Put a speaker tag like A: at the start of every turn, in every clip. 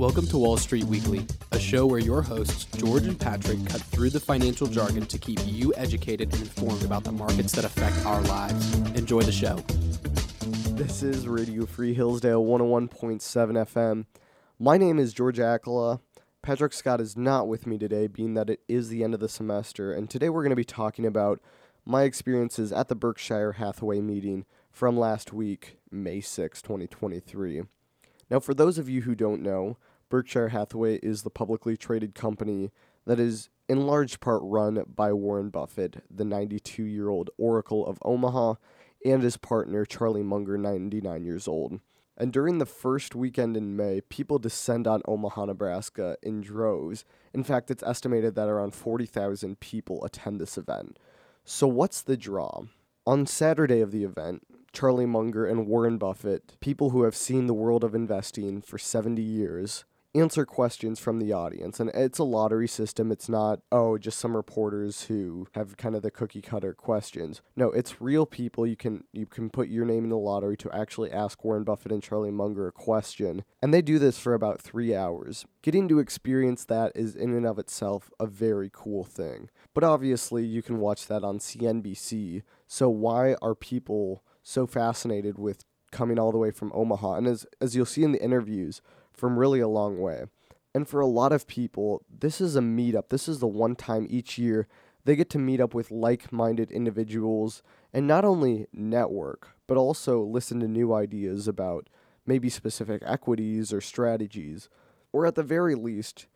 A: Welcome to Wall Street Weekly, a show where your hosts, George and Patrick, cut through the financial jargon to keep you educated and informed about the markets that affect our lives. Enjoy the show.
B: This is Radio Free Hillsdale 101.7 FM. My name is George Accola. Patrick Scott is not with me today, being that it is the end of the semester, and today we're going to be talking about my experiences at the Berkshire Hathaway meeting from last week, May 6, 2023. Now, for those of you who don't know, Berkshire Hathaway is the publicly traded company that is in large part run by Warren Buffett, the 92 year old Oracle of Omaha, and his partner Charlie Munger, 99 years old. And during the first weekend in May, people descend on Omaha, Nebraska in droves. In fact, it's estimated that around 40,000 people attend this event. So, what's the draw? On Saturday of the event, Charlie Munger and Warren Buffett, people who have seen the world of investing for 70 years, answer questions from the audience. And it's a lottery system. It's not, oh, just some reporters who have kind of the cookie cutter questions. No, it's real people. You can you can put your name in the lottery to actually ask Warren Buffett and Charlie Munger a question. And they do this for about three hours. Getting to experience that is in and of itself a very cool thing. But obviously you can watch that on CNBC. So why are people so fascinated with coming all the way from Omaha? And as as you'll see in the interviews, from really a long way. And for a lot of people, this is a meetup. This is the one time each year they get to meet up with like minded individuals and not only network, but also listen to new ideas about maybe specific equities or strategies, or at the very least,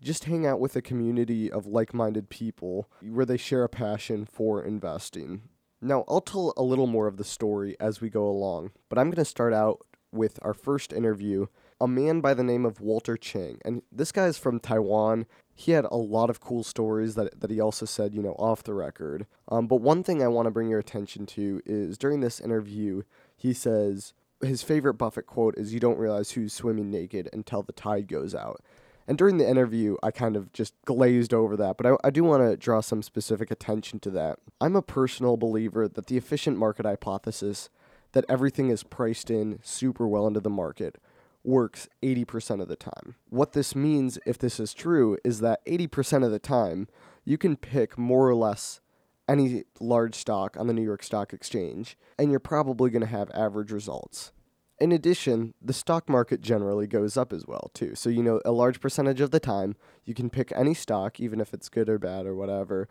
B: just hang out with a community of like minded people where they share a passion for investing. Now, I'll tell a little more of the story as we go along, but I'm going to start out with our first interview a man by the name of Walter Chang. And this guy is from Taiwan. He had a lot of cool stories that, that he also said, you know, off the record. Um, but one thing I want to bring your attention to is during this interview, he says his favorite Buffett quote is, You don't realize who's swimming naked until the tide goes out. And during the interview, I kind of just glazed over that, but I, I do want to draw some specific attention to that. I'm a personal believer that the efficient market hypothesis, that everything is priced in super well into the market, works 80% of the time. What this means, if this is true, is that 80% of the time, you can pick more or less any large stock on the New York Stock Exchange, and you're probably going to have average results. In addition, the stock market generally goes up as well, too. So, you know, a large percentage of the time, you can pick any stock, even if it's good or bad or whatever,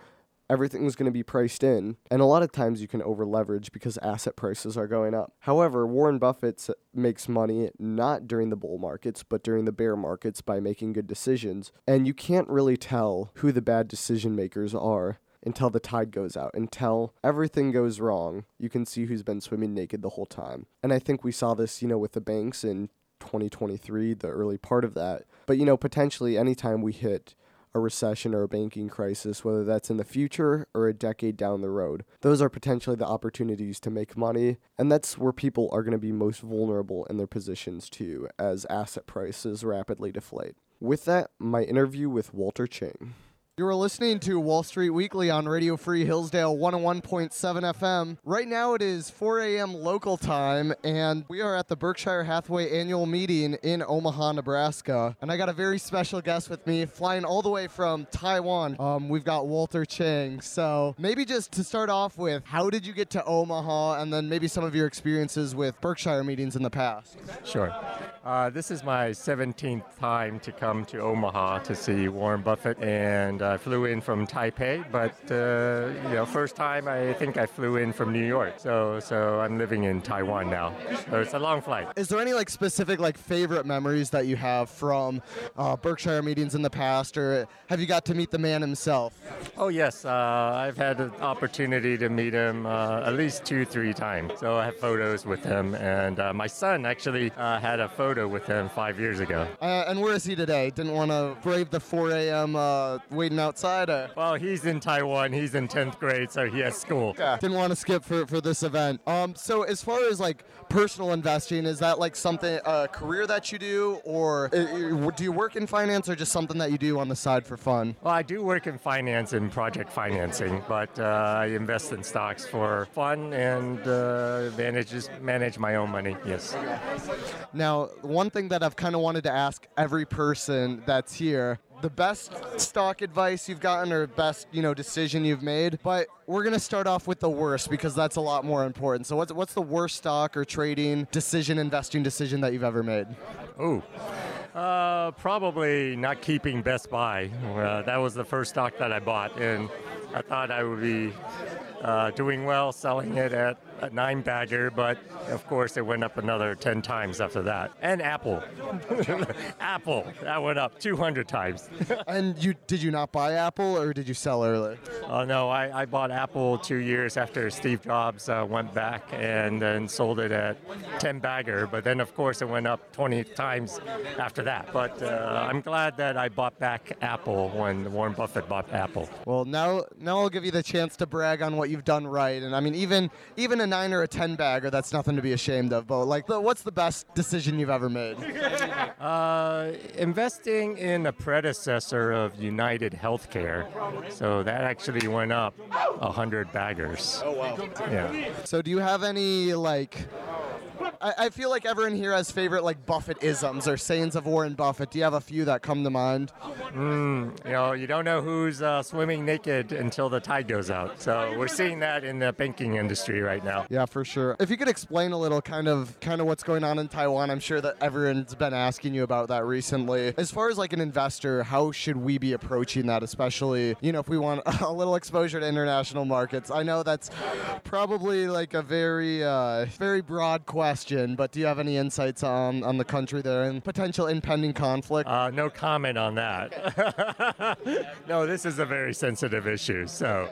B: everything's going to be priced in. And a lot of times you can over leverage because asset prices are going up. However, Warren Buffett makes money not during the bull markets, but during the bear markets by making good decisions. And you can't really tell who the bad decision makers are until the tide goes out, until everything goes wrong. You can see who's been swimming naked the whole time. And I think we saw this, you know, with the banks in 2023, the early part of that. But, you know, potentially anytime we hit a recession or a banking crisis, whether that's in the future or a decade down the road. Those are potentially the opportunities to make money, and that's where people are going to be most vulnerable in their positions too, as asset prices rapidly deflate. With that, my interview with Walter Chang. You are listening to Wall Street Weekly on Radio Free Hillsdale 101.7 FM. Right now it is 4 a.m. local time, and we are at the Berkshire Hathaway annual meeting in Omaha, Nebraska. And I got a very special guest with me, flying all the way from Taiwan. Um, we've got Walter Chang. So maybe just to start off with, how did you get to Omaha, and then maybe some of your experiences with Berkshire meetings in the past?
C: Sure. Uh, this is my 17th time to come to Omaha to see Warren Buffett, and I flew in from Taipei. But uh, you know, first time I think I flew in from New York. So so I'm living in Taiwan now. So it's a long flight.
B: Is there any like specific like favorite memories that you have from uh, Berkshire meetings in the past, or have you got to meet the man himself?
C: Oh yes, uh, I've had an opportunity to meet him uh, at least two, three times. So I have photos with him, and uh, my son actually had a photo with him five years ago.
B: and where is he today? Didn't want to brave the 4 a.m. waiting waiting outsider?
C: Well, he's in Taiwan. He's in 10th grade, so he has school.
B: Yeah. Didn't want to skip for, for this event. Um, so as far as like personal investing, is that like something a career that you do, or do you work in finance, or just something that you do on the side for fun?
C: Well, I do work in finance and project financing, but uh, I invest in stocks for fun and uh, manage manage my own money. Yes.
B: Now, one thing that I've kind of wanted to ask every person that's here the best stock advice you've gotten or best you know decision you've made but we're to start off with the worst because that's a lot more important. So what's, what's the worst stock or trading decision investing decision that you've ever made?
C: Oh uh, probably not keeping best buy. Uh, that was the first stock that i bought and i thought i would be uh, doing well selling it at a nine bagger, but of course it went up another 10 times after that. And Apple. Apple, that went up 200 times.
B: and you did you not buy Apple or did you sell early?
C: Oh, no, I, I bought Apple two years after Steve Jobs uh, went back and then sold it at 10 bagger, but then of course it went up 20 times after that. But uh, I'm glad that I bought back Apple when Warren Buffett bought Apple.
B: Well, now now I'll give you the chance to brag on what you've done right. And I mean, even even an nine or a ten bagger, that's nothing to be ashamed of. But like, what's the best decision you've ever made?
C: Uh, investing in a predecessor of United Healthcare. So that actually went up a hundred baggers.
B: Oh wow!
C: Yeah.
B: So do you have any like I, I feel like everyone here has favorite like Buffett isms or sayings of Warren Buffett. Do you have a few that come to mind?
C: Mm, you know, you don't know who's uh, swimming naked until the tide goes out. So we're seeing that in the banking industry right now.
B: Yeah, for sure. If you could explain a little, kind of, kind of what's going on in Taiwan. I'm sure that everyone's been asking you about that recently. As far as like an investor, how should we be approaching that? Especially, you know, if we want a little exposure to international markets. I know that's probably like a very, uh, very broad question question, but do you have any insights on, on the country there and potential impending conflict?
C: Uh, no comment on that. no, this is a very sensitive issue. So,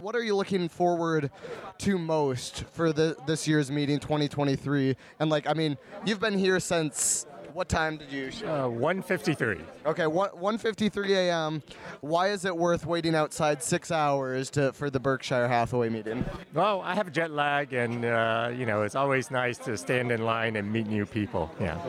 B: what are you looking forward to most for the, this year's meeting, 2023? And like, I mean, you've been here since what time did you
C: show? Uh, 1.53.
B: Okay, 1.53 a.m. Why is it worth waiting outside six hours to for the Berkshire Hathaway meeting?
C: Well, I have jet lag, and uh, you know it's always nice to stand in line and meet new people. Yeah,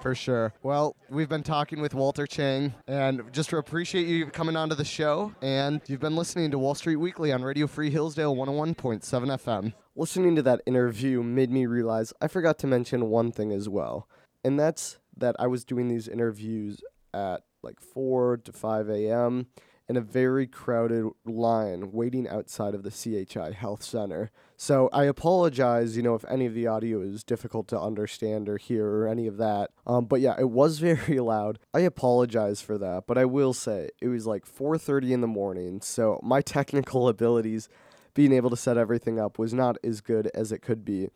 B: for sure. Well, we've been talking with Walter Chang, and just to appreciate you coming onto the show. And you've been listening to Wall Street Weekly on Radio Free Hillsdale 101.7 FM. Listening to that interview made me realize I forgot to mention one thing as well, and that's that I was doing these interviews at like 4 to 5 a.m. in a very crowded line waiting outside of the CHI Health Center. So I apologize, you know, if any of the audio is difficult to understand or hear or any of that. Um, but yeah, it was very loud. I apologize for that, but I will say it was like 4:30 in the morning, so my technical abilities being able to set everything up was not as good as it could be.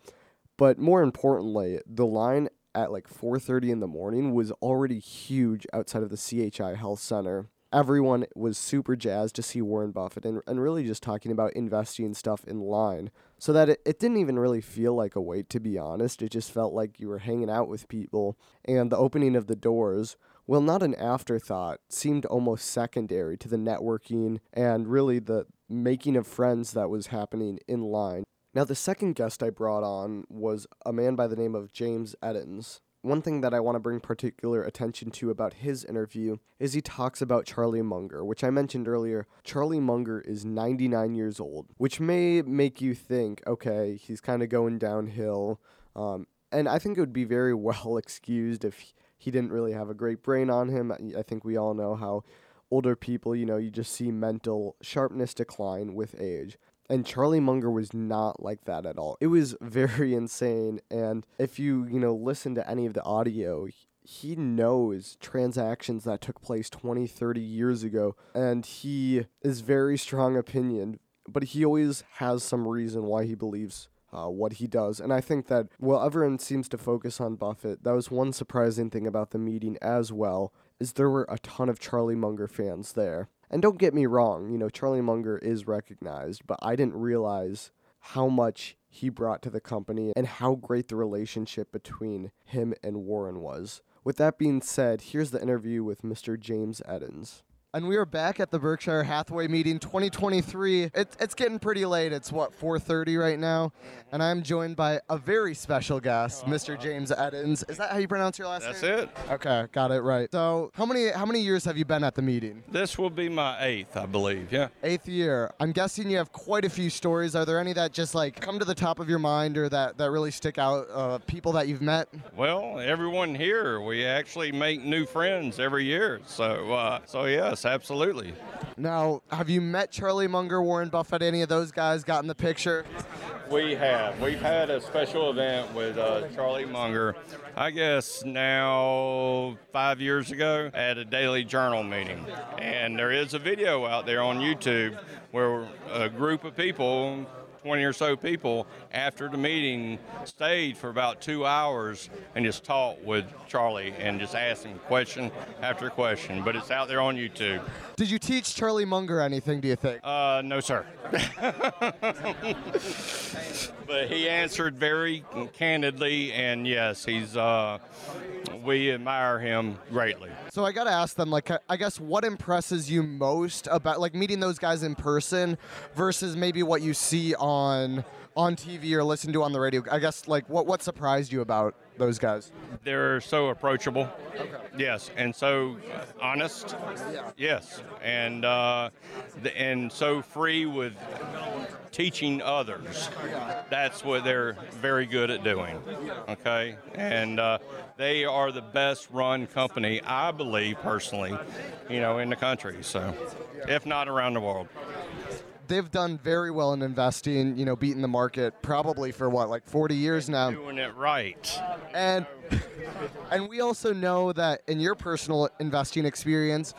B: But more importantly, the line at like 4:30 in the morning was already huge outside of the CHI Health Center. Everyone was super jazzed to see Warren Buffett and, and really just talking about investing stuff in line. So that it, it didn't even really feel like a wait, to be honest. It just felt like you were hanging out with people. And the opening of the doors, well, not an afterthought, seemed almost secondary to the networking and really the making of friends that was happening in line. Now, the second guest I brought on was a man by the name of James Edens. One thing that I want to bring particular attention to about his interview is he talks about Charlie Munger, which I mentioned earlier. Charlie Munger is 99 years old, which may make you think, okay, he's kind of going downhill. Um, and I think it would be very well excused if he didn't really have a great brain on him. I think we all know how older people, you know, you just see mental sharpness decline with age. And Charlie Munger was not like that at all. It was very insane. And if you, you know, listen to any of the audio, he knows transactions that took place 20, 30 years ago. And he is very strong opinion, but he always has some reason why he believes uh, what he does. And I think that while everyone seems to focus on Buffett, that was one surprising thing about the meeting as well, is there were a ton of Charlie Munger fans there. And don't get me wrong, you know, Charlie Munger is recognized, but I didn't realize how much he brought to the company and how great the relationship between him and Warren was. With that being said, here's the interview with Mr. James Edens.
D: And we are back at the Berkshire Hathaway meeting 2023. It's it's getting pretty late. It's what 4:30 right now, and I'm joined by a very special guest, Mr. James Edens. Is that how you pronounce your last
E: That's
D: name?
E: That's it.
D: Okay, got it right. So, how many how many years have you been at the meeting?
E: This will be my eighth, I believe. Yeah.
D: Eighth year. I'm guessing you have quite a few stories. Are there any that just like come to the top of your mind, or that that really stick out? Uh, people that you've met.
E: Well, everyone here, we actually make new friends every year. So, uh, so yes, absolutely.
D: Now, have you met Charlie Munger, Warren Buffett, any of those guys? Gotten the picture?
E: We have. We've had a special event with uh, Charlie Munger. I guess now five years ago at a Daily Journal meeting, and there is a video out there on YouTube where a group of people 20 or so people after the meeting stayed for about two hours and just talked with Charlie and just asked him question after question. But it's out there on YouTube.
D: Did you teach Charlie Munger anything? Do you think?
E: Uh, no, sir. but he answered very candidly, and yes, he's. Uh, we admire him greatly.
D: So I gotta ask them, like, uh, I guess what impresses you most about like meeting those guys in person versus maybe what you see on on TV or listen to on the radio. I guess like what what surprised you about those guys?
E: They're so approachable. Yes, and so honest. Yes, and uh, and so free with teaching others. That's what they're very good at doing. Okay, and uh, they are the best run company, I believe personally, you know, in the country. So, if not around the world.
D: They've done very well in investing, you know, beating the market probably for what, like 40 years now.
E: Doing it right.
D: And and we also know that in your personal investing experience,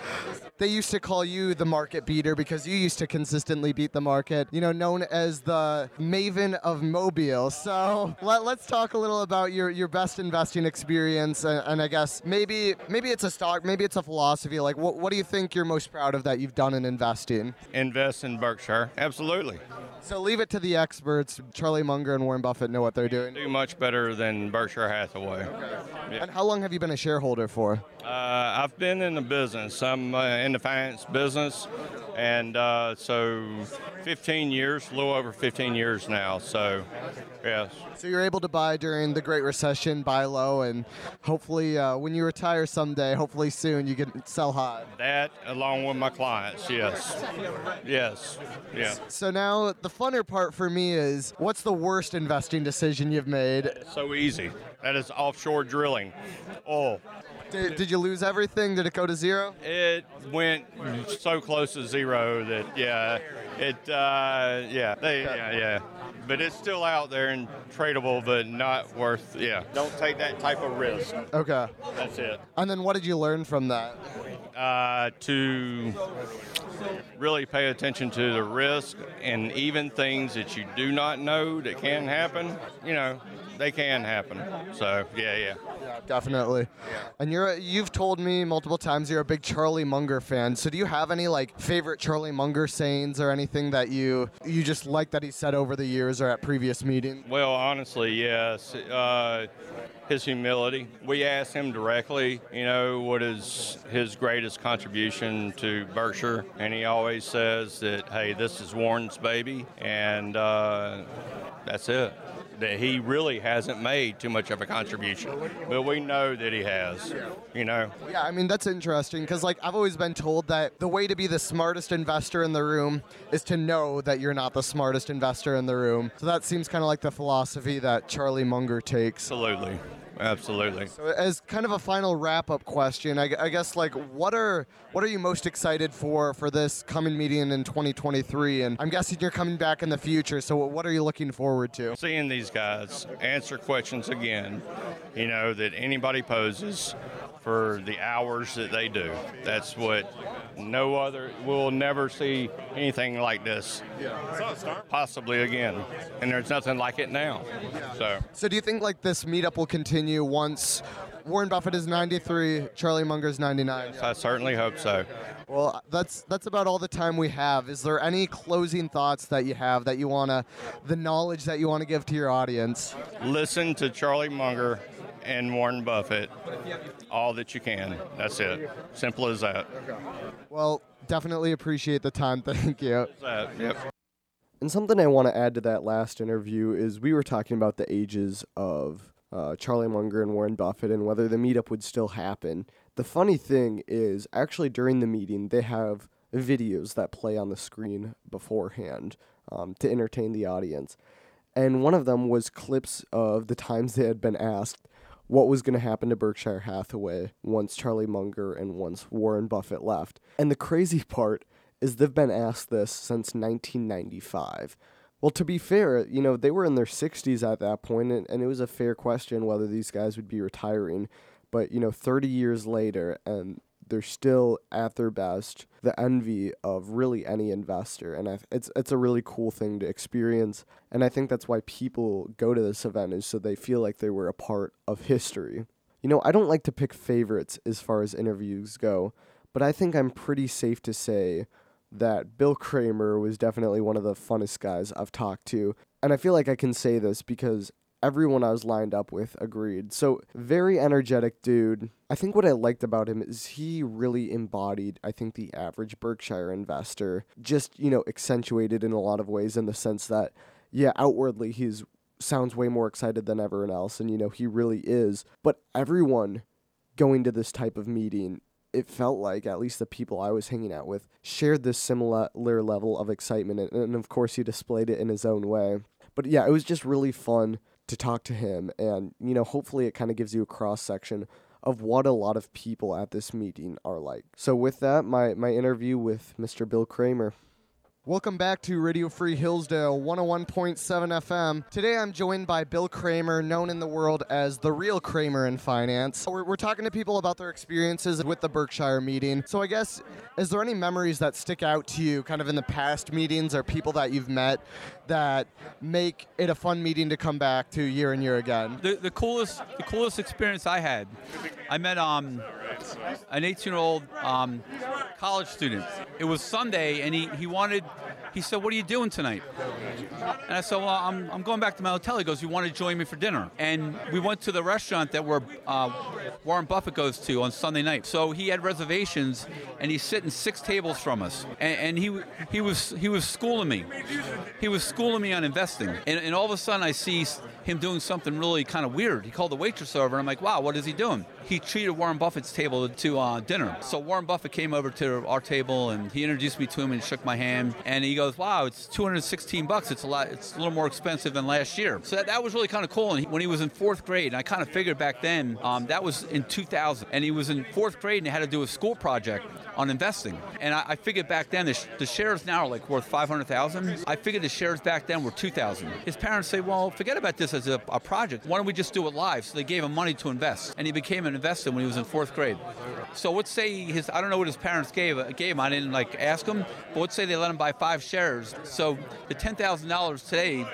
D: they used to call you the market beater because you used to consistently beat the market, you know, known as the maven of Mobile. So let, us talk a little about your, your best investing experience and, and, I guess maybe maybe it's a stock, maybe it's a philosophy. Like what, what do you think you're most proud of that you've done in investing?
E: Invest in Berkshire. Absolutely.
D: So leave it to the experts. Charlie Munger and Warren Buffett know what they're doing.
E: Do much better than Berkshire Hathaway.
D: Yeah. And how long have you been a shareholder for?
E: Uh, I've been in the business. I'm uh, in the finance business, and uh, so 15 years, a little over 15 years now. So, yes.
D: So you're able to buy during the Great Recession, buy low, and hopefully, uh, when you retire someday, hopefully soon, you can sell high.
E: That, along with my clients, yes, yes, yeah.
D: So now the funner part for me is, what's the worst investing decision you've made?
E: So easy. That is offshore drilling. Oh.
D: Did, did, you lose everything? Did it go to zero?
E: It went so close to zero that yeah, it uh, yeah, they, yeah, yeah. But it's still out there and tradable, but not worth. Yeah, don't take that type of risk.
D: Okay,
E: that's it.
D: And then what did you learn from that?
E: Uh, to really pay attention to the risk and even things that you do not know that can happen. You know, they can happen. So yeah, yeah.
D: Yeah, definitely. Yeah. And you're you've told me multiple times you're a big Charlie Munger fan. So do you have any like favorite Charlie Munger sayings or anything that you you just like that he said over the years or at previous meetings?
E: Well, honestly, yes. Uh, his humility. We asked him directly, you know, what is his greatest contribution to Berkshire, and he always says that, hey, this is Warren's baby, and uh, that's it that he really hasn't made too much of a contribution, but we know that he has. You know.
D: Yeah, I mean that's interesting because like I've always been told that the way to be the smartest investor in the room is to know that you're not the smartest investor in the room. So that seems kind of like the philosophy that Charlie Munger takes.
E: Absolutely. Absolutely.
D: So, as kind of a final wrap-up question, I, I, guess like what are what are you most excited for for this coming meeting in 2023? And I'm guessing you're coming back in the future. So, what are you looking forward to?
E: Seeing these guys answer questions again, you know that anybody poses for the hours that they do. That's what no other we'll never see anything like this possibly again and there's nothing like it now so
D: so do you think like this meetup will continue once warren buffett is 93 charlie munger is 99
E: yes, i certainly hope so
D: well that's that's about all the time we have is there any closing thoughts that you have that you want to the knowledge that you want to give to your audience
E: listen to charlie munger and Warren Buffett all that you can. That's it. Simple as that.
D: Well, definitely appreciate the time. Thank you.
E: That, yep.
D: And something I want to add to that last interview is we were talking about the ages of uh, Charlie Munger and Warren Buffett and whether the meetup would still happen. The funny thing is, actually, during the meeting, they have videos that play on the screen beforehand um, to entertain the audience. And one of them was clips of the times they had been asked what was going to happen to Berkshire Hathaway once Charlie Munger and once Warren Buffett left. And the crazy part is they've been asked this since 1995. Well, to be fair, you know, they were in their 60s at that point, and, and it was a fair question whether these guys would be retiring. But, you know, 30 years later, and they're still at their best, the envy of really any investor, and I, it's it's a really cool thing to experience, and I think that's why people go to this event is so they feel like they were a part of history. You know, I don't like to pick favorites as far as interviews go, but I think I'm pretty safe to say that Bill Kramer was definitely one of the funnest guys I've talked to, and I feel like I can say this because everyone I was lined up with agreed. So, very energetic dude. I think what I liked about him is he really embodied, I think, the average Berkshire investor, just, you know, accentuated in a lot of ways in the sense that, yeah, outwardly he's sounds way more excited than everyone else and you know he really is but everyone going to this type of meeting it felt like at least the people I was hanging out with shared this similar level of excitement and, and of course he displayed it in his own way but yeah it was just really fun to talk to him. And, you know, hopefully it kind of gives you a cross section of what a lot of people at this meeting are like. So, with that, my, my interview with Mr. Bill Kramer. Welcome back to Radio Free Hillsdale 101.7 FM. Today I'm joined by Bill Kramer, known in the world as the real Kramer in finance. We're, we're, talking to people about their experiences with the Berkshire meeting. So I guess, is there any memories that stick out to you kind of in the past meetings or people that you've met that make it a fun meeting to come back to year and year again?
F: The, the coolest the coolest experience I had, I met um, an 18 year old um, college student. It was Sunday and he, he wanted he said, What are you doing tonight? And I said, Well, I'm, I'm going back to my hotel. He goes, You want to join me for dinner? And we went to the restaurant that uh, Warren Buffett goes to on Sunday night. So he had reservations and he's sitting six tables from us. And, and he, he, was, he was schooling me. He was schooling me on investing. And, and all of a sudden I see him doing something really kind of weird. He called the waitress over and I'm like, Wow, what is he doing? He treated Warren Buffett's table to uh, dinner. So Warren Buffett came over to our table and he introduced me to him and shook my hand. And he goes, "Wow, it's 216 bucks. It's a lot. It's a little more expensive than last year." So that, that was really kind of cool. And he, when he was in fourth grade, and I kind of figured back then um, that was in 2000, and he was in fourth grade and he had to do a school project on investing. And I, I figured back then the, sh- the, shares now are like worth 500,000. I figured the shares back then were 2,000. His parents say, "Well, forget about this as a, a project. Why don't we just do it live?" So they gave him money to invest, and he became an investor when he was in fourth grade. So let's say his I don't know what his parents gave gave him. I didn't like ask him, but let's say they let him buy five shares. So the ten thousand dollars today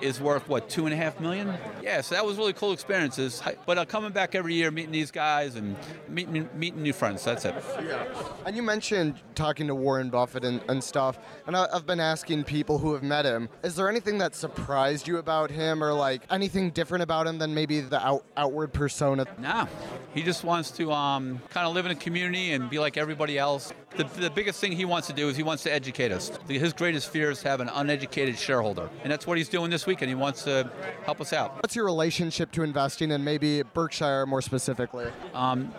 F: is worth what two and a half million? Yeah. So that was really cool experiences. But uh, coming back every year, meeting these guys and meeting meeting new friends. That's it.
D: Yeah. And you mentioned talking to Warren Buffett and, and stuff, and I, I've been asking people who have met him. Is there anything that surprised you about him, or like anything different about him than maybe the out, outward persona?
F: No, he just wants to um, kind of live in a community and be like everybody else. The, the biggest thing he wants to do is he wants to educate us. His greatest fear is to have an uneducated shareholder, and that's what he's doing this weekend. He wants to help us out.
D: What's your relationship to investing, and maybe Berkshire more specifically?
F: Um,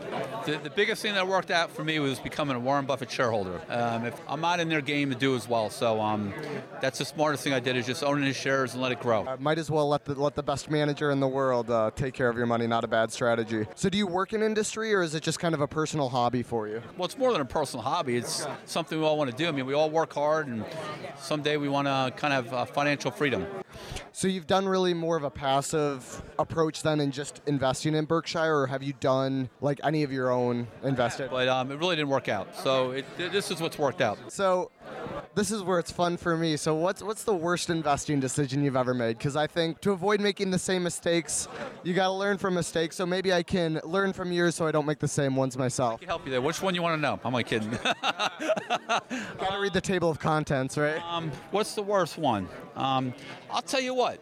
F: the, the biggest thing that worked out for me was becoming a Warren Buffett shareholder. Um, if I'm not in their game to do as well, so um, that's the smartest thing I did is just owning his shares and let it grow.
D: Uh, might as well let the let the best manager in the world uh, take care of your money. Not a bad strategy. So, do you work in industry, or is it just kind of a personal hobby for you?
F: Well, it's more than a personal hobby. It's something we all want to do. I mean, we all work hard, and someday we want to kind of uh, financial freedom.
D: So you've done really more of a passive approach than in just investing in Berkshire, or have you done like any of your own investing?
F: But um, it really didn't work out. So it, this is what's worked out.
D: So this is where it's fun for me. So what's what's the worst investing decision you've ever made? Because I think to avoid making the same mistakes, you got to learn from mistakes. So maybe I can learn from yours, so I don't make the same ones myself. I
F: can help you there. Which one you want to know? I'm only kidding.
D: Gotta read the table of contents, right?
F: Um, what's the worst one? Um, I'll tell you what.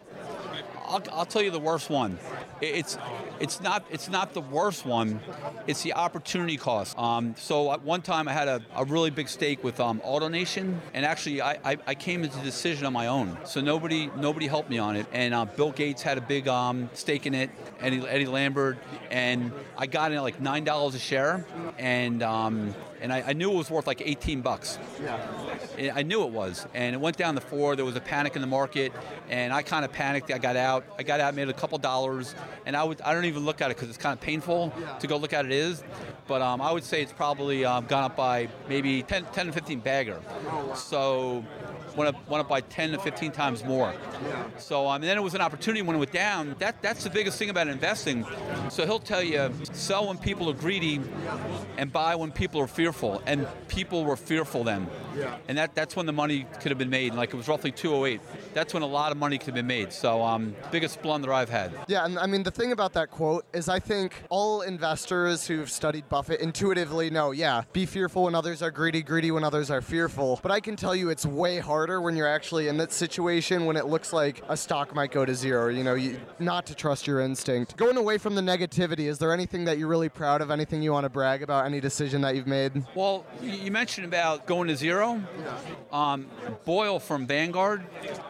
F: I'll, I'll tell you the worst one. it's it's not it's not the worst one. It's the opportunity cost. Um, so at one time I had a, a really big stake with um, AutoNation, and actually I, I, I came into the decision on my own. So nobody nobody helped me on it. And uh, Bill Gates had a big um, stake in it, Eddie, Eddie Lambert, and I got in at like nine dollars a share, and um, and I, I, knew it was worth like 18 bucks. Yeah. I knew it was, and it went down the four. There was a panic in the market, and I kind of panicked. I got out. I got out, made a couple dollars, and I would I don't even look at it because it's kind of painful yeah. to go look at it is, but um, I would say it's probably um, gone up by maybe 10, 10 to 15 bagger. So went up, went up by 10 to 15 times more. So um, and then it was an opportunity when it went down. That that's the biggest thing about investing. So he'll tell you sell when people are greedy, and buy when people are fearful. And people were fearful then. And that that's when the money could have been made. Like it was roughly 208. That's when a lot of money could have been made. So um, biggest blunder I've had.
D: Yeah, and I mean the thing about that quote is I think all investors who've studied Buffett intuitively know, yeah, be fearful when others are greedy, greedy when others are fearful. But I can tell you it's way harder harder when you're actually in that situation when it looks like a stock might go to zero. You know, you, not to trust your instinct. Going away from the negativity, is there anything that you're really proud of? Anything you want to brag about? Any decision that you've made?
F: Well, you mentioned about going to zero. Um, Bogle from Vanguard,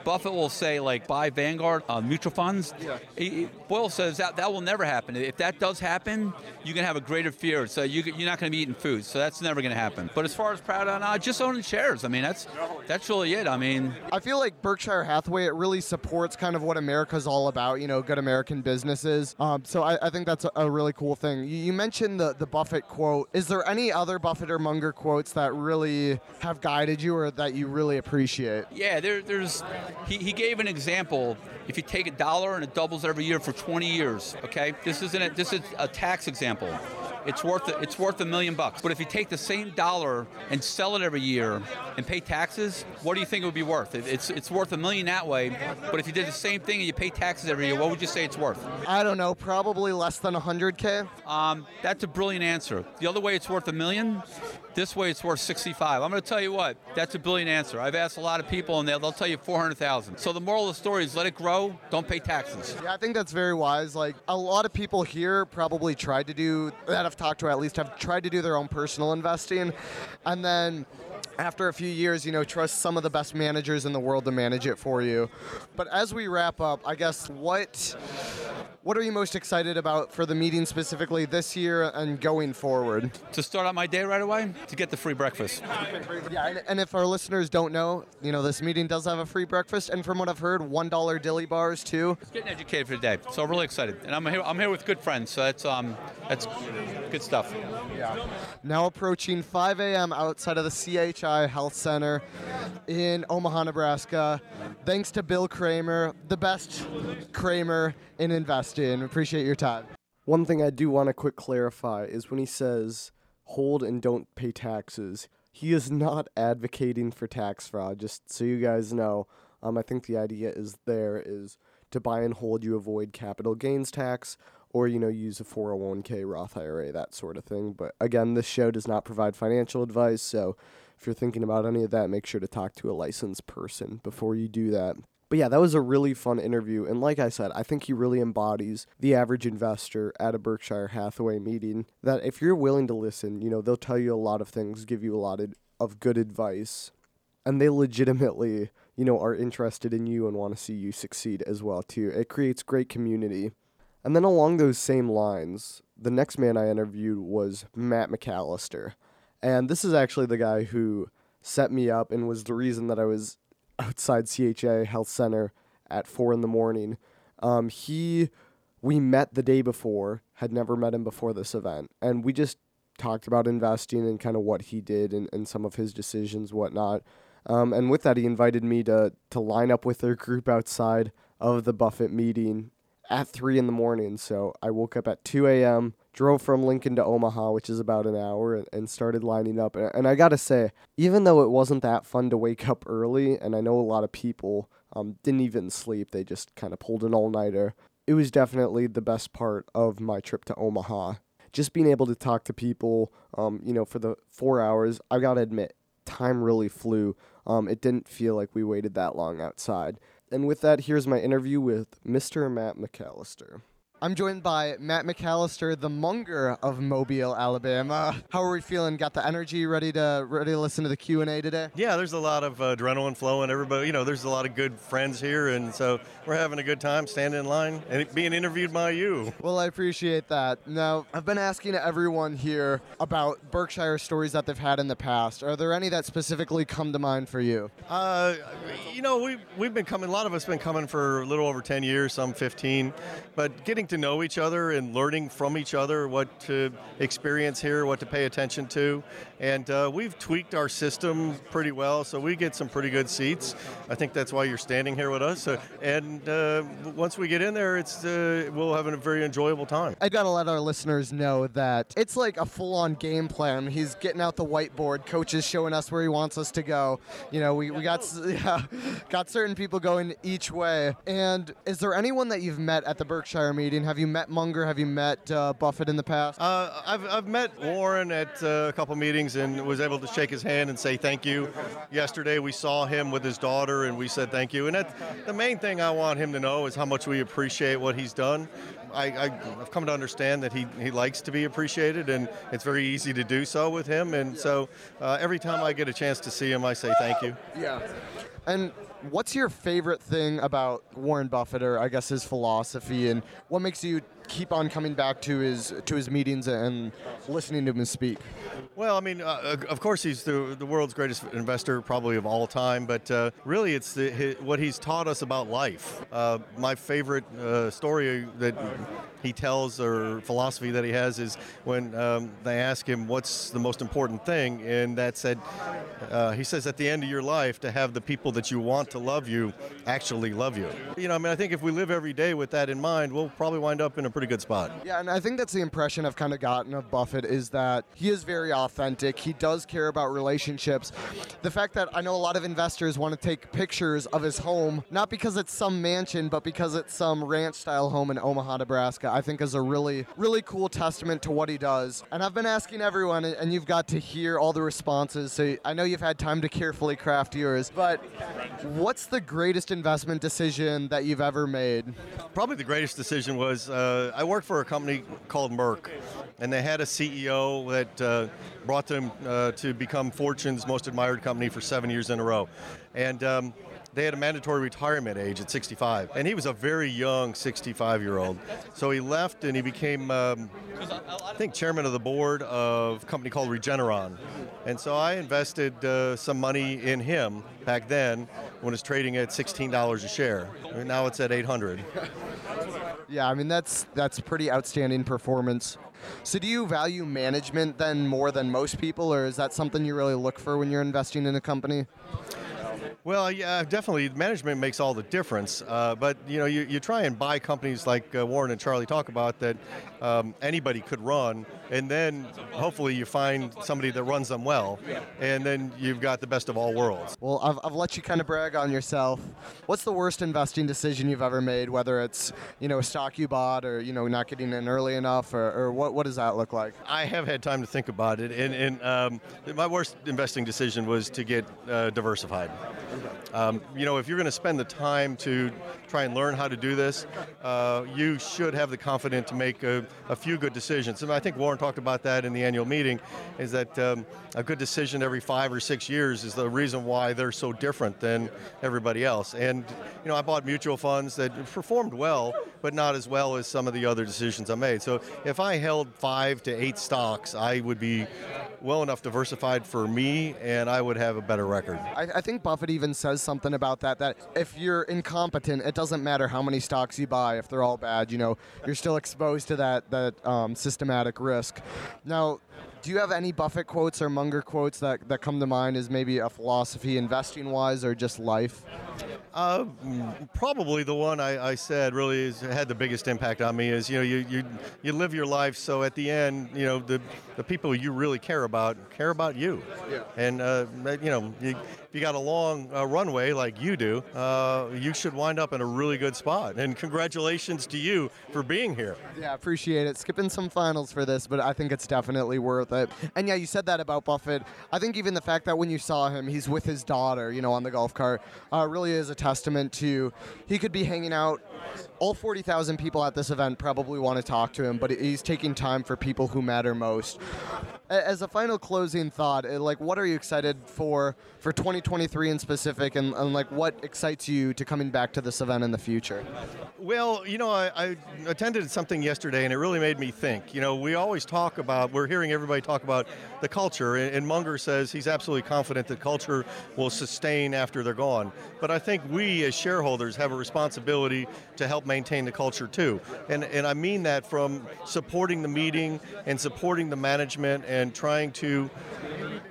F: Buffett will say like buy Vanguard uh, mutual funds. Yeah. He, Bogle says that that will never happen. If that does happen, you can have a greater fear. So you, are not going to be eating food. So that's never going to happen. But as far as proud of, uh, just owning shares. I mean, that's that's really it I mean,
D: I feel like Berkshire Hathaway it really supports kind of what America's all about. You know, good American businesses. Um, so I, I, think that's a, a, really cool thing. You, you, mentioned the the Buffett quote. Is there any other Buffett or Munger quotes that really have guided you or that you really appreciate?
F: Yeah, there, there's. He, he gave an example. If you take a dollar and it doubles every year for 20 years, okay, this isn't a, this is a tax example it's worth it's worth a million bucks. But if you take the same dollar and sell it every year and pay taxes, what do you think it would be worth? It's it's worth a million that way. But if you did the same thing and you pay taxes every year, what would you say it's worth?
D: I don't know, probably less than 100k.
F: Um, that's a brilliant answer. The other way, it's worth a million. This way, it's worth 65. I'm going to tell you what. That's a brilliant answer. I've asked a lot of people, and they'll, they'll tell you 400,000. So the moral of the story is let it grow. Don't pay taxes.
D: Yeah, I think that's very wise. Like a lot of people here probably tried to do that. I've talked to at least have tried to do their own personal investing, and then after a few years, you know, trust some of the best managers in the world to manage it for you. But as we wrap up, I guess what what are you most excited about for the meeting specifically this year and going forward?
F: To start out my day right away, to get the free breakfast.
D: Yeah, and, if our listeners don't know, you know, this meeting does have a free breakfast, and from what I've heard, one dollar dilly bars too.
F: It's getting educated for the day, so I'm really excited, and I'm here. I'm here with good friends, so that's um, that's good stuff.
D: Yeah. Now approaching 5 a.m. outside of the CHI Health Center in Omaha, Nebraska. Thanks to Bill Kramer, the best Kramer in investing. Appreciate your time. One thing I do want to quick clarify is when he says hold and don't pay taxes, he is not advocating for tax fraud. Just so you guys know, um, I think the idea is there is to buy and hold, you avoid capital gains tax, or you know use a 401k Roth IRA, that sort of thing. But again, this show does not provide financial advice, so if you're thinking about any of that, make sure to talk to a licensed person before you do that. But yeah, that was a really fun interview. And like I said, I think he really embodies the average investor at a Berkshire Hathaway meeting. That if you're willing to listen, you know, they'll tell you a lot of things, give you a lot of, good advice. And they legitimately, you know, are interested in you and want to see you succeed as well too. It creates great community. And then along those same lines, the next man I interviewed was Matt McAllister. And this is actually the guy who set me up and was the reason that I was outside CHI Health Center at four in the morning. Um, he, we met the day before, had never met him before this event, and we just talked about investing and kind of what he did and, and some of his decisions, whatnot. Um, and with that, he invited me to to line up with their group outside of the Buffett meeting at three in the morning. So I woke up at two a.m drove from Lincoln to Omaha, which is about an hour, and, started lining up. And, and, I gotta say, even though it wasn't that fun to wake up early, and I know a lot of people um, didn't even sleep, they just kind of pulled an all nighter, it was definitely the best part of my trip to Omaha. Just being able to talk to people, um, you know, for the four hours, I gotta admit, time really flew. Um, it didn't feel like we waited that long outside. And with that, here's my interview with Mr. Matt McAllister. I'm joined by Matt McAllister, the Munger of Mobile, Alabama. How are we feeling? Got the energy ready to ready to listen to the Q and A today?
G: Yeah, there's a lot of uh, adrenaline flowing. Everybody, you know, there's a lot of good friends here, and so we're having a good time standing in line and being interviewed by you.
D: Well, I appreciate that. Now, I've been asking everyone here about Berkshire stories that they've had in the past. Are there any that specifically come to mind for you?
G: Uh, you know, we we've been coming. A lot of us been coming for a little over 10 years, some 15, but getting to know each other and learning from each other what to experience here, what to pay attention to, and uh, we've tweaked our system pretty well, so we get some pretty good seats. I think that's why you're standing here with us. And uh, once we get in there, it's uh, we'll have a very enjoyable time.
D: I gotta let our listeners know that it's like a full-on game plan. He's getting out the whiteboard. Coach is showing us where he wants us to go. You know, we, we got yeah, got certain people going each way. And is there anyone that you've met at the Berkshire meeting? Have you met Munger? Have you met uh, Buffett in the past?
G: Uh, I've, I've met Warren at uh, a couple meetings and was able to shake his hand and say thank you. Yesterday we saw him with his daughter and we said thank you. And that, the main thing I want him to know is how much we appreciate what he's done. I, I, I've come to understand that he, he likes to be appreciated and it's very easy to do so with him. And so uh, every time I get a chance to see him, I say thank you.
D: Yeah. And what's your favorite thing about Warren Buffett, or I guess his philosophy, and what makes you keep on coming back to his to his meetings and listening to him speak?
G: Well, I mean, uh, of course, he's the, the world's greatest investor, probably of all time. But uh, really, it's the, hi what he's taught us about life. Uh, my favorite uh, story that he tells, or philosophy that he has, is when um, they ask him what's the most important thing, and that said, uh, he says, at the end of your life, to have the people that you want to love you actually love you. You know, I mean, I think if we live every day with that in mind, we'll probably wind up in a pretty good spot.
D: Yeah, and I think that's the impression I've kind of gotten of Buffett is that he is very authentic. He does care about relationships. The fact that I know a lot of investors want to take pictures of his home, not because it's some mansion, but because it's some ranch style home in Omaha, Nebraska, I think is a really, really cool testament to what he does. And I've been asking everyone, and you've got to hear all the responses. So I know you've had time to carefully craft yours, but what's the greatest investment decision that you've ever made?
G: Probably the greatest decision was uh, I worked for a company called Merck, and they had a CEO that uh, brought them uh, to become Fortune's most admired company for seven years in a row. And um, they had a mandatory retirement age at 65, and he was a very young 65 year old. So he left and he became, um, I think, chairman of the board of a company called Regeneron. And so I invested uh, some money in him back then when it was trading at $16 a share. Now it's at 800.
D: Yeah, I mean that's that's pretty outstanding performance. So do you value management then more than most people, or is that something you really look for when you're investing in a company?
G: Well, yeah, definitely. Management makes all the difference. Uh, but you know, you, you try and buy companies like uh, Warren and Charlie talk about that um, anybody could run, and then hopefully you find somebody that runs them well, and then you've got the best of all worlds.
D: Well, I've, I've let you kind of brag on yourself. What's the worst investing decision you've ever made, whether it's you know a stock you bought or you know not getting in early enough, or, or what what does that look like?
G: I have had time to think about it, and, and um, my worst investing decision was to get uh, diversified. Um, you know, if you're going to spend the time to try and learn how to do this, uh, you should have the confidence to make a, a, few good decisions. And I think Warren talked about that in the annual meeting, is that um, a good decision every five or six years is the reason why they're so different than everybody else. And, you know, I bought mutual funds that performed well, but not as well as some of the other decisions I made. So if I held five to eight stocks, I would be well enough diversified for me, and I would have a better record.
D: I, I think Buffett even says something about that. That if you're incompetent, it doesn't matter how many stocks you buy. If they're all bad, you know, you're still exposed to that that um, systematic risk. Now. Do you have any Buffett quotes or Munger quotes that, that come to mind as maybe a philosophy investing wise or just life?
G: Uh, probably the one I, I said really is, had the biggest impact on me is you know you, you you live your life so at the end you know the the people you really care about care about you
D: Yeah.
G: and uh, you know you, if you got a long uh, runway like you do uh, you should wind up in a really good spot and congratulations to you for being here
D: Yeah, appreciate it. Skipping some finals for this, but I think it's definitely worth it. And yeah, you said that about Buffett. I think even the fact that when you saw him, he's with his daughter, you know, on the golf cart, uh, really
B: really is a testament to he could be hanging out. All 40,000 people at this event probably want to talk to him, but he's taking time for people who matter most. As a final closing thought, uh, like what are you excited for for 2023 in specific, and, and like what excites you to coming back to this event in the future?
G: Well, you know, I, I attended something yesterday, and it really made me think. You know, we always talk about, we're hearing everybody talk about the culture, and, and Munger says he's absolutely confident that culture will sustain after they're gone. But I think we, as shareholders, have a responsibility to help maintain the culture too, and and I mean that from supporting the meeting and supporting the management and trying to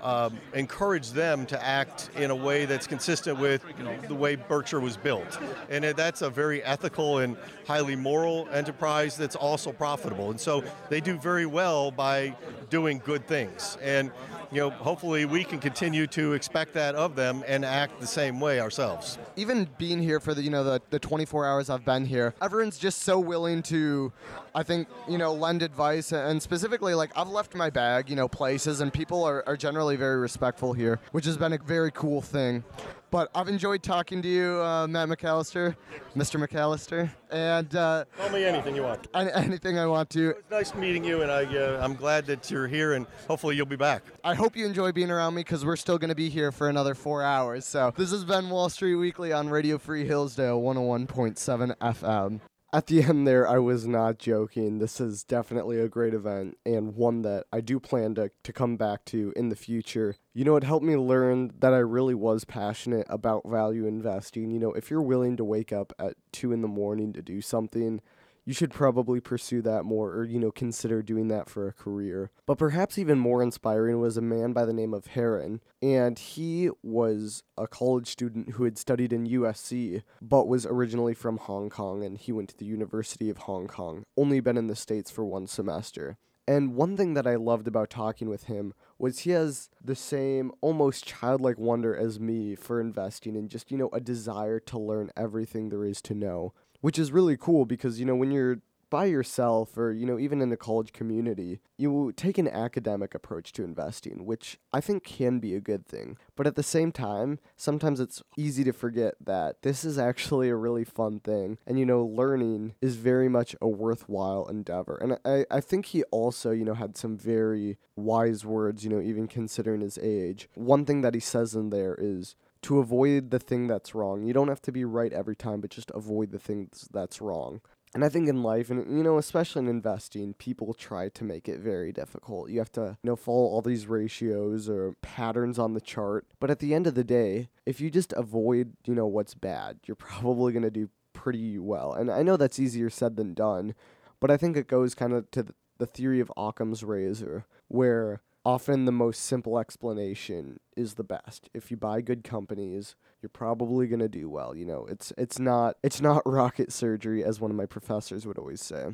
G: um, encourage them to act in a way that's consistent with the way Berkshire was built. And that's a very ethical and highly moral enterprise that's also profitable. And so they do very well by doing good things. And you know, hopefully we can continue to expect that of them and act the same way ourselves.
B: even being here for the you know the, the 24 hours I've been here, everyone's just so willing to, I think you know lend advice and specifically like I've left my bag you know places and people are, are generally very respectful here, which has been a very cool thing. But I've enjoyed talking to you, uh, Matt McAllister, Mr. McAllister, and uh,
G: Call me anything you want.
B: an- anything I want to.
G: It's nice meeting you, and I, uh, I'm glad that you're here, and hopefully you'll be back.
B: I hope you enjoy being around me because we're still going to be here for another four hours. So this has been Wall Street Weekly on Radio Free Hillsdale 101.7 FM. At the end there, I was not joking. This is definitely a great event and one that I do plan to, to come back to in the future. You know, it helped me learn that I really was passionate about value investing. You know, if you're willing to wake up at 2 in the morning to do something, you should probably pursue that more or you know consider doing that for a career. But perhaps even more inspiring was a man by the name of heron and he was a college student who had studied in usc but was originally from hong kong and he went to the university of hong kong only been in the states for one semester. And one thing that I loved about talking with him was he has the same almost childlike wonder as me for investing and just, you know, a desire to learn everything there is to know, which is really cool because, you know, when you're by yourself or, you know, even in the college community, you take an academic approach to investing, which I think can be a good thing. But at the same time, sometimes it's easy to forget that this is actually a really fun thing. And, you know, learning is very much a worthwhile endeavor. And I, I think he also, you know, had some very wise words, you know, even considering his age. One thing that he says in there is, to avoid the thing that's wrong. You don't have to be right every time, but just avoid the things that's wrong. And I think in life, and you know, especially in investing, people try to make it very difficult. You have to, you know, follow all these ratios or patterns on the chart. But at the end of the day, if you just avoid, you know, what's bad, you're probably going to do pretty well. And I know that's easier said than done, but I think it goes kind of to the theory of Occam's razor, where often the most simple explanation is the best. If you buy good companies, you're probably going to do well, you know. It's it's not it's not rocket surgery as one of my professors would always say.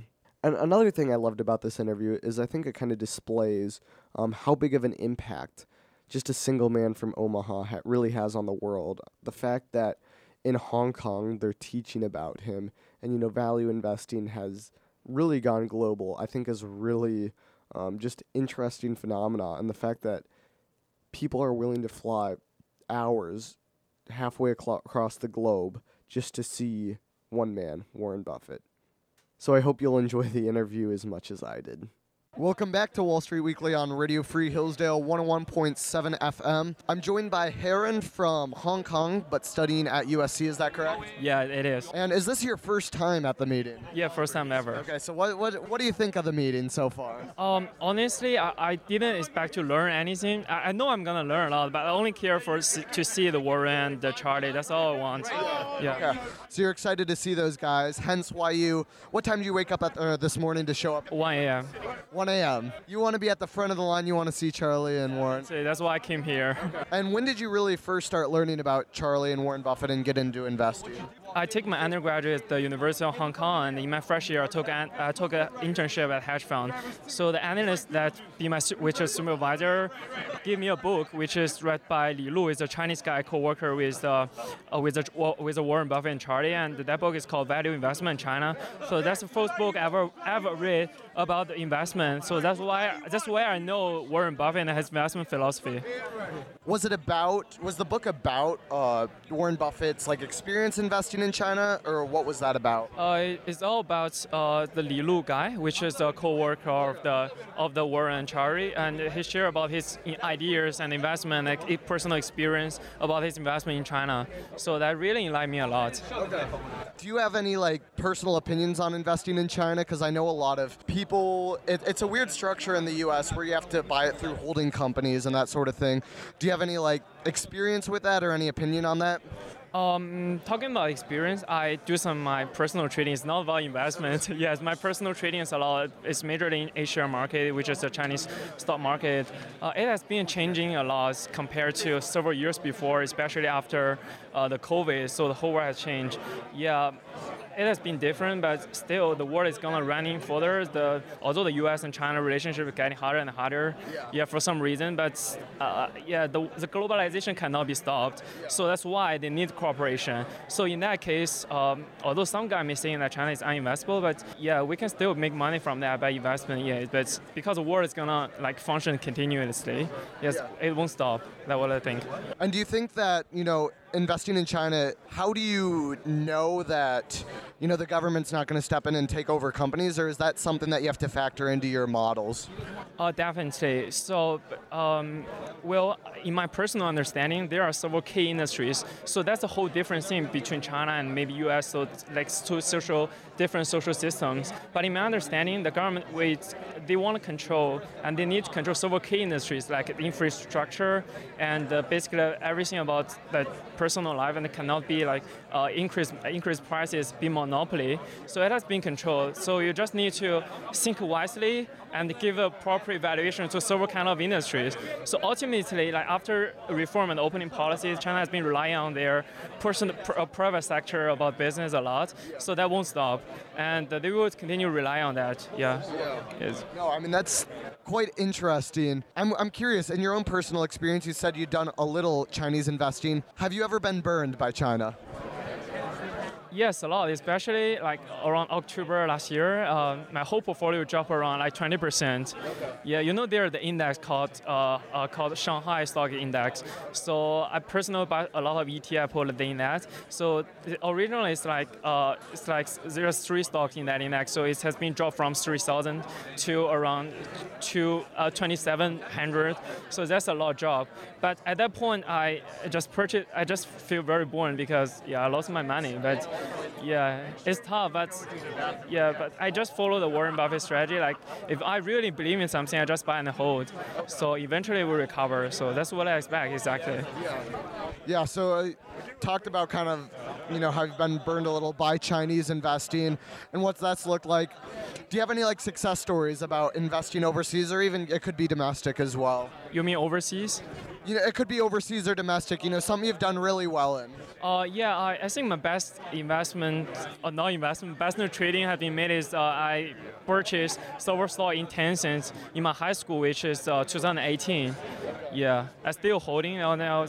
B: And another thing I loved about this interview is I think it kind of displays um, how big of an impact just a single man from Omaha ha- really has on the world. The fact that in Hong Kong they're teaching about him, and you know, value investing has really gone global. I think is really um, just interesting phenomena, and the fact that people are willing to fly hours halfway across the globe just to see one man, Warren Buffett. So I hope you'll enjoy the interview as much as I did. Welcome back to Wall Street Weekly on Radio Free Hillsdale 101.7 FM. I'm joined by Heron from Hong Kong, but studying at USC. Is that correct?
H: Yeah, it is.
B: And is this your first time at the meeting?
H: Yeah, first time ever.
B: Okay, so what what, what do you think of the meeting so far?
H: Um, honestly, I, I didn't expect to learn anything. I, I know I'm gonna learn a lot, but I only care for to see the Warren, the Charlie. That's all I want. Yeah.
B: So you're excited to see those guys. Hence why you. What time do you wake up at uh, this morning to show up?
H: 1 a.m.
B: 1 a.m. You want to be at the front of the line. You want to see Charlie and Warren.
H: So that's why I came here.
B: And when did you really first start learning about Charlie and Warren Buffett and get into investing?
H: I take my undergraduate at the University of Hong Kong, and in my first year, I took an, I took an internship at hedge fund. So the analyst that be my which is supervisor, gave me a book which is read by Li Lu, is a Chinese guy co-worker with uh, uh, with a, with a Warren Buffett and Charlie, and that book is called Value Investment in China. So that's the first book I ever ever read about the investment. So that's why that's why I know Warren Buffett and his investment philosophy.
D: Was it about? Was the book about uh, Warren Buffett's like experience investing in China, or what was that about?
H: Uh, it's all about uh, the Li Lu guy, which is a co-worker of the of the Warren Charlie, and he shared about his ideas and investment, like personal experience about his investment in China. So that really enlightened me a lot.
D: Okay. Do you have any like personal opinions on investing in China? Because I know a lot of people. It, it's a weird structure in the U.S. where you have to buy it through holding companies and that sort of thing. Do you have any like experience with that or any opinion on that?
H: Um, talking about experience, I do some of my personal trading. It's not about investment. yes, my personal trading is a lot. It's majorly in Asia market, which is the Chinese stock market. Uh, it has been changing a lot compared to several years before, especially after uh, the COVID. So the whole world has changed. Yeah, it has been different, but still the world is gonna running further. The although the U.S. and China relationship is getting harder and harder, yeah, yeah for some reason, but uh, yeah, the, the globalization cannot be stopped. So that's why they need cooperation. So in that case, um, although some guy may say that China is uninvestable, but yeah, we can still make money from that by investment. Yeah, but because the world is gonna like function continuously, yes, yeah. it won't stop. That's what I think.
D: And do you think that you know investing in China, how do you know that you know the government's not going to step in and take over companies, or is that something that you have to factor into your models?
H: Uh, definitely. So, um, well, in my personal understanding, there are several key industries. So that's a whole different thing between China and maybe U.S. So like two social different social systems. But in my understanding, the government they want to control and they need to control several key industries like infrastructure and uh, basically everything about the personal life and it cannot be like uh, increase increase prices, be monopoly. So it has been controlled. So you just need to think wisely and give a proper evaluation to several kind of industries. So ultimately, like after reform and opening policies, China has been relying on their person, pr- uh, private sector about business a lot. So that won't stop, and they will continue rely on that. Yeah. yeah.
D: Yes. No, I mean that's quite interesting. I'm, I'm curious. In your own personal experience, you said you'd done a little Chinese investing. Have you ever been burned by China?
H: Yes, a lot, especially like around October last year, uh, my whole portfolio dropped around like 20%. Yeah, you know there's the index called uh, uh, called Shanghai Stock Index. So I personally buy a lot of ETF holding in that. So originally it's like uh, it's like there's three stocks in that index. So it has been dropped from 3,000 to around to uh, 2,700. So that's a lot drop. But at that point, I just purchased. I just feel very bored because yeah, I lost my money. But yeah, it's tough, but yeah, but I just follow the Warren Buffett strategy. Like, if I really believe in something, I just buy and hold. So eventually, we recover. So that's what I expect exactly.
D: Yeah. So I talked about kind of, you know, how you've been burned a little by Chinese investing, and what that's looked like. Do you have any like success stories about investing overseas, or even it could be domestic as well?
H: You mean overseas?
D: You know, it could be overseas or domestic. You know, something you've done really well in.
H: Uh, yeah, I, I think my best investment, uh, not investment, best new trading have been made is uh, I purchased silver stock in Tencent in my high school, which is uh, 2018. Yeah, I still holding. Uh, now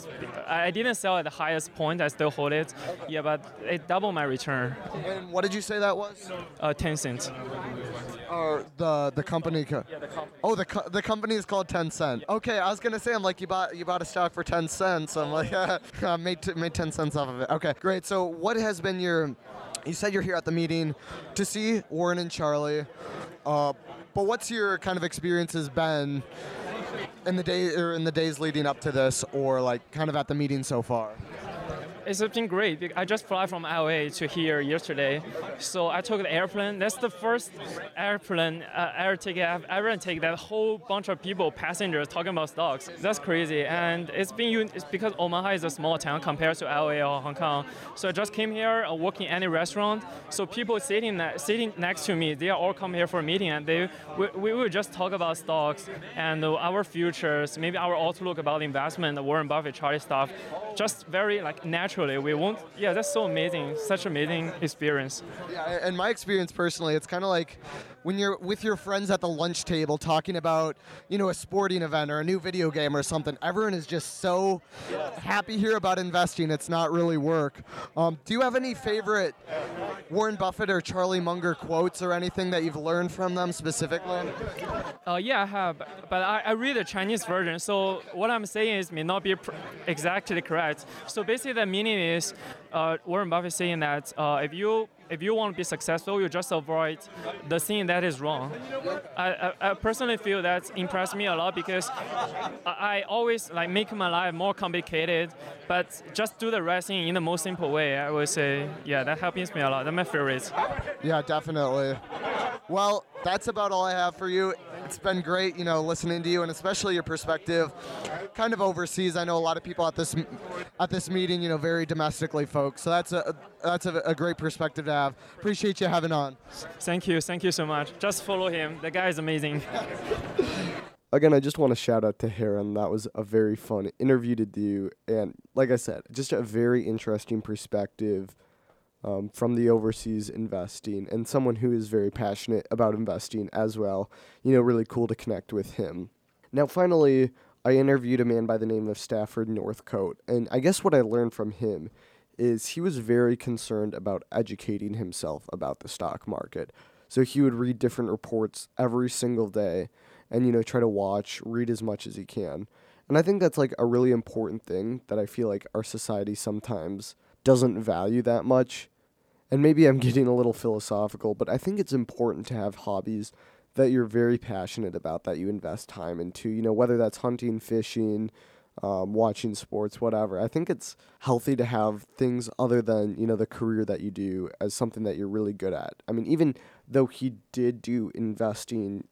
H: I didn't sell at the highest point. I still hold it. Yeah, but it doubled my return.
D: And what did you say that was?
H: Uh, Tencent.
D: Or the the company? Co-
H: yeah, the company.
D: Oh, the co- the company is called Tencent. Okay, I was gonna say I'm like you bought you bought a stock for 10 cents. I'm like I made t- made 10 cents off of it. Okay, great. So what has been your you said you're here at the meeting to see Warren and Charlie, uh, but what's your kind of experiences been in the day or in the days leading up to this, or like kind of at the meeting so far?
H: It's been great. I just fly from LA to here yesterday, so I took the airplane. That's the first airplane uh, air ticket I've ever taken. That whole bunch of people, passengers, talking about stocks. That's crazy, and it's been it's because Omaha is a small town compared to LA or Hong Kong. So I just came here, uh, working any restaurant. So people sitting sitting next to me, they all come here for a meeting, and they we, we will just talk about stocks and our futures, maybe our outlook about investment, Warren Buffett, Charlie stuff, just very like natural We won't. Yeah, that's so amazing. Such amazing experience.
D: Yeah, and my experience personally, it's kind of like when you're with your friends at the lunch table talking about, you know, a sporting event or a new video game or something. Everyone is just so happy here about investing. It's not really work. Um, do you have any favorite Warren Buffett or Charlie Munger quotes or anything that you've learned from them specifically?
H: Uh, yeah, I have, but I, I read the Chinese version. So what I'm saying is may not be pr- exactly correct. So basically, the meaning is uh, Warren Buffett saying that uh, if you if you want to be successful, you just avoid the thing that is wrong. I, I, I personally feel that impressed me a lot because I, always like make my life more complicated, but just do the right thing in the most simple way. I would say, yeah, that helps me a lot. That's my favorite.
D: Yeah, definitely. Well, that's about all I have for you. It's been great, you know, listening to you and especially your perspective, kind of overseas. I know a lot of people at this at this meeting, you know, very domestically folks. So that's a that's a, a great perspective to have. Appreciate you having on.
H: Thank you, thank you so much. Just follow him. The guy is amazing.
D: Again, I just want to shout out to Heron. That was a very fun interview to do, and like I said, just a very interesting perspective um, from the overseas investing and someone who is very passionate about investing as well. You know, really cool to connect with him. Now, finally, I interviewed a man by the name of Stafford Northcote, and I guess what I learned from him is he was very concerned about educating himself about the stock market. So he would read different reports every single day and you know try to watch, read as much as he can. And I think that's like a really important thing that I feel like our society sometimes doesn't value that much. And maybe I'm getting a little philosophical, but I think it's important to have hobbies that you're very passionate about that you invest time into, you know, whether that's hunting, fishing, um, watching sports, whatever. I think it's healthy to have things other than, you know, the career that you do as something that you're really good at. I mean, even though he did do investing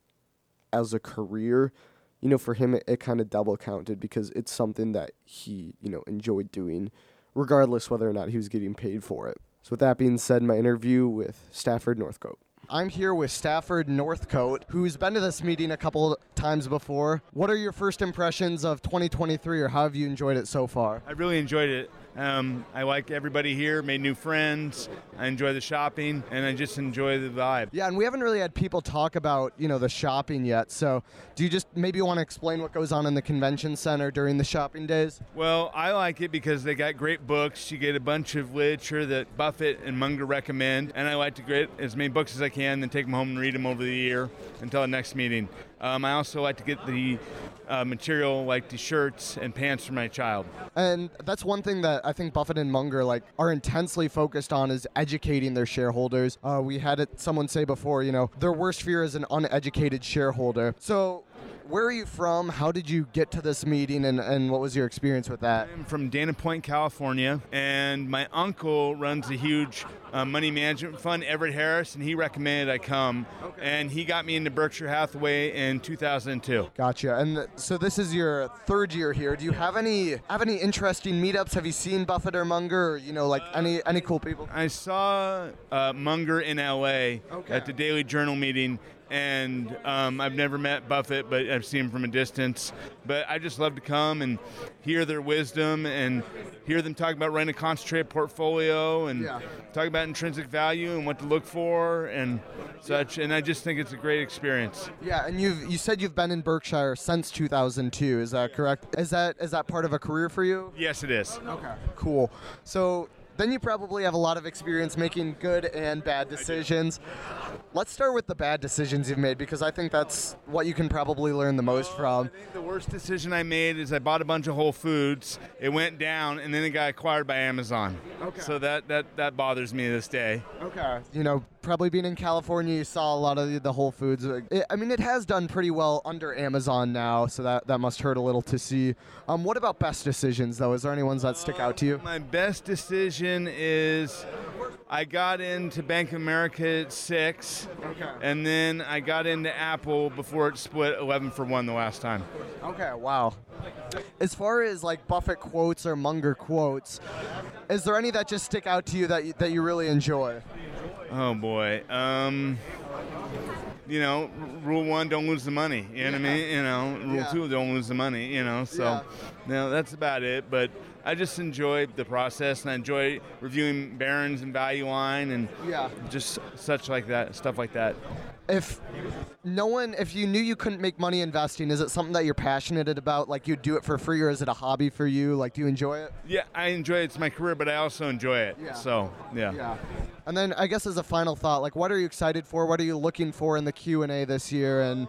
D: as a career, you know, for him, it, it kind of double counted because it's something that he, you know, enjoyed doing, regardless whether or not he was getting paid for it. So, with that being said, my interview with Stafford Northcote. I'm here with Stafford Northcote, who's been to this meeting a couple times before. What are your first impressions of 2023, or how have you enjoyed it so far?
I: I really enjoyed it. Um, I like everybody here, made new friends. I enjoy the shopping, and I just enjoy the vibe.
D: Yeah, and we haven't really had people talk about you know the shopping yet. So, do you just maybe want to explain what goes on in the convention center during the shopping days?
I: Well, I like it because they got great books. You get a bunch of literature that Buffett and Munger recommend, and I like to get as many books as I can, then take them home and read them over the year until the next meeting. Um, I also like to get the uh, material like the shirts and pants for my child.
D: And that's one thing that I think Buffett and Munger like are intensely focused on is educating their shareholders. Uh, we had it someone say before, you know, their worst fear is an uneducated shareholder. So where are you from? How did you get to this meeting, and, and what was your experience with that?
I: I'm from Dana Point, California, and my uncle runs a huge uh, money management fund, Everett Harris, and he recommended I come. Okay. And he got me into Berkshire Hathaway in 2002.
D: Gotcha. And th- so this is your third year here. Do you have any have any interesting meetups? Have you seen Buffett or Munger? Or, you know, like uh, any any cool people?
I: I saw uh, Munger in L.A. Okay. at the Daily Journal meeting, and um, I've never met Buffett, but I've seen him from a distance. But I just love to come and hear their wisdom and hear them talk about running a concentrated portfolio and yeah. talk about intrinsic value and what to look for and such. And I just think it's a great experience.
D: Yeah, and you've you said you've been in Berkshire since 2002. Is that correct? Is that is that part of a career for you?
I: Yes, it is.
D: Okay, cool. So then you probably have a lot of experience making good and bad decisions. Let's start with the bad decisions you've made because I think that's what you can probably learn the most from.
I: I think the worst decision I made is I bought a bunch of Whole Foods. It went down, and then it got acquired by Amazon. Okay. So that that that bothers me to this day.
D: Okay. You know, probably being in California, you saw a lot of the, the Whole Foods. It, I mean, it has done pretty well under Amazon now, so that that must hurt a little to see. Um, what about best decisions though? Is there any ones that stick out to you?
I: My best decision is I got into Bank of America at six, okay. and then I got into Apple before it split 11 for one the last time.
D: Okay, wow. As far as like Buffett quotes or Munger quotes, is there any that just stick out to you that you, that you really enjoy?
I: Oh boy. Um, you know, rule one, don't lose the money. You know what I mean? You know, rule
D: Yeah.
I: two, don't lose the money. You know, so
D: Yeah.
I: no, that's about it. But I just enjoy the process and I enjoy reviewing Barron's and Value Line and
D: Yeah.
I: just such like that, stuff like that.
D: If no one, if you knew you couldn't make money investing, is it something that you're passionate about? Like you'd do it for free, or is it a hobby for you? Like, do you enjoy it?
I: Yeah, I enjoy it. It's my career, but I also enjoy it.
D: Yeah.
I: So yeah.
D: And then I guess as a final thought, like, what are you excited for? What are you looking for in the Q and A this year? And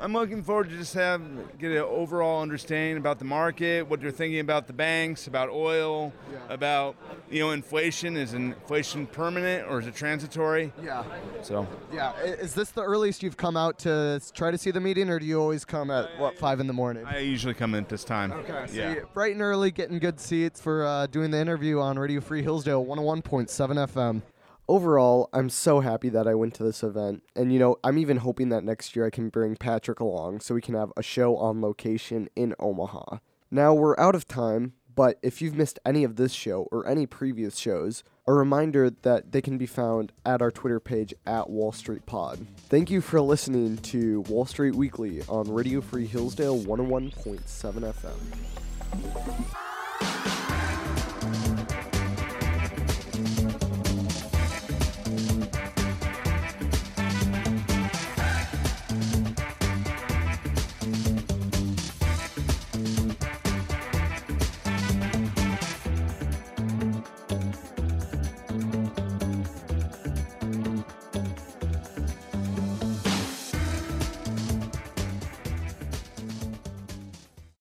I: I'm looking forward to just have get an overall understanding about the market, what you're thinking about the banks, about oil, about you know inflation. Is inflation permanent or is it transitory?
D: yeah,
I: So
D: yeah. Is this the earliest you've come out to try to see the meeting, or do you always come at what five in the morning?
I: I usually come in at this time.
D: Okay. So
I: Yeah.
D: bright and early, getting good seats for uh, doing the interview on Radio Free Hillsdale 101.7 FM. Overall, I'm so happy that I went to this event. And, you know, I'm even hoping that next year I can bring Patrick along so we can have a show on location in Omaha. Now, we're out of time, but if you've missed any of this show or any previous shows, a reminder that they can be found at our Twitter page at Wall Street Pod. Thank you for listening to Wall Street Weekly on Radio Free Hillsdale 101.7 FM.